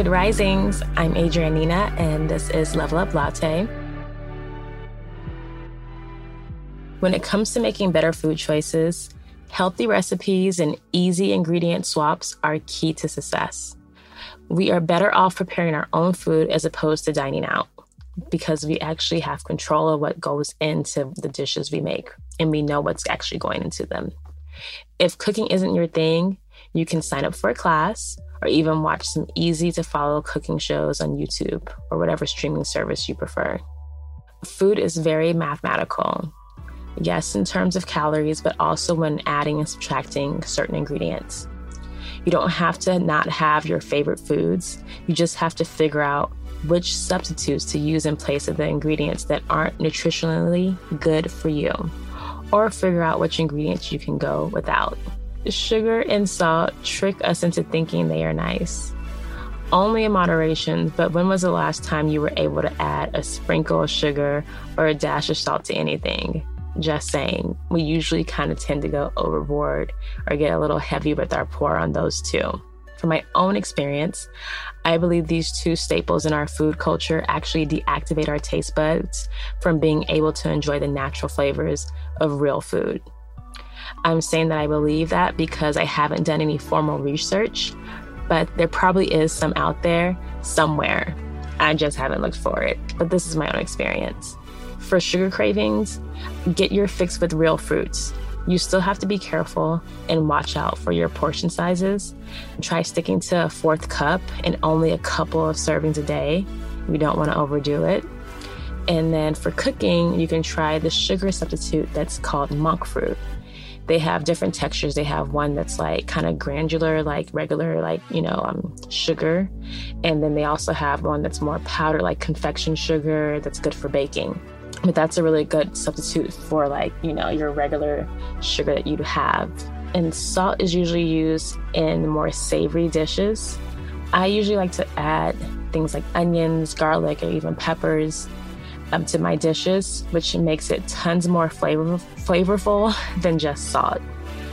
Good risings. I'm Adrienne Nina, and this is Level Up Latte. When it comes to making better food choices, healthy recipes and easy ingredient swaps are key to success. We are better off preparing our own food as opposed to dining out because we actually have control of what goes into the dishes we make and we know what's actually going into them. If cooking isn't your thing, you can sign up for a class or even watch some easy to follow cooking shows on YouTube or whatever streaming service you prefer. Food is very mathematical. Yes, in terms of calories, but also when adding and subtracting certain ingredients. You don't have to not have your favorite foods. You just have to figure out which substitutes to use in place of the ingredients that aren't nutritionally good for you, or figure out which ingredients you can go without. Sugar and salt trick us into thinking they are nice. Only in moderation, but when was the last time you were able to add a sprinkle of sugar or a dash of salt to anything? Just saying, we usually kind of tend to go overboard or get a little heavy with our pour on those two. From my own experience, I believe these two staples in our food culture actually deactivate our taste buds from being able to enjoy the natural flavors of real food. I'm saying that I believe that because I haven't done any formal research, but there probably is some out there somewhere. I just haven't looked for it, but this is my own experience. For sugar cravings, get your fix with real fruits. You still have to be careful and watch out for your portion sizes. Try sticking to a fourth cup and only a couple of servings a day. We don't want to overdo it. And then for cooking, you can try the sugar substitute that's called monk fruit they have different textures. They have one that's like kind of granular, like regular, like, you know, um, sugar. And then they also have one that's more powder, like confection sugar, that's good for baking. But that's a really good substitute for like, you know, your regular sugar that you'd have. And salt is usually used in more savory dishes. I usually like to add things like onions, garlic, or even peppers um, to my dishes, which makes it tons more flavor- flavorful than just salt.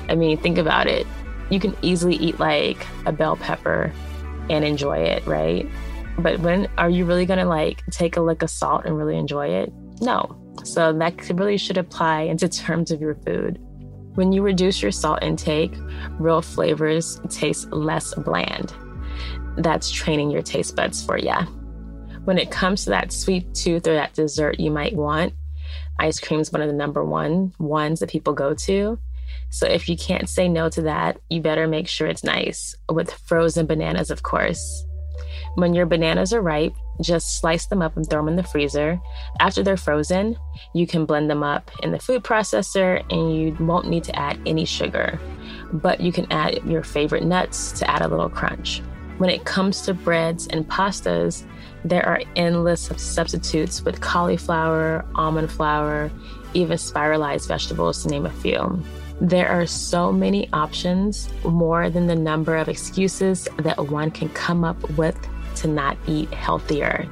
I mean, think about it. You can easily eat like a bell pepper and enjoy it, right? But when are you really gonna like take a lick of salt and really enjoy it? No. So that really should apply into terms of your food. When you reduce your salt intake, real flavors taste less bland. That's training your taste buds for you when it comes to that sweet tooth or that dessert you might want, ice cream is one of the number one ones that people go to. So if you can't say no to that, you better make sure it's nice with frozen bananas, of course. When your bananas are ripe, just slice them up and throw them in the freezer. After they're frozen, you can blend them up in the food processor and you won't need to add any sugar. But you can add your favorite nuts to add a little crunch. When it comes to breads and pastas, there are endless substitutes with cauliflower, almond flour, even spiralized vegetables, to name a few. There are so many options, more than the number of excuses that one can come up with to not eat healthier.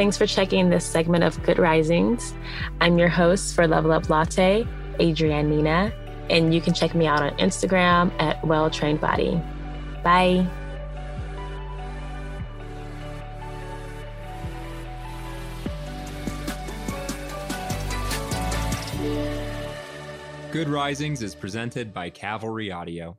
Thanks for checking this segment of Good Risings. I'm your host for Level Up Latte, Adrienne Nina, and you can check me out on Instagram at Well Trained Body. Bye. Good Risings is presented by Cavalry Audio.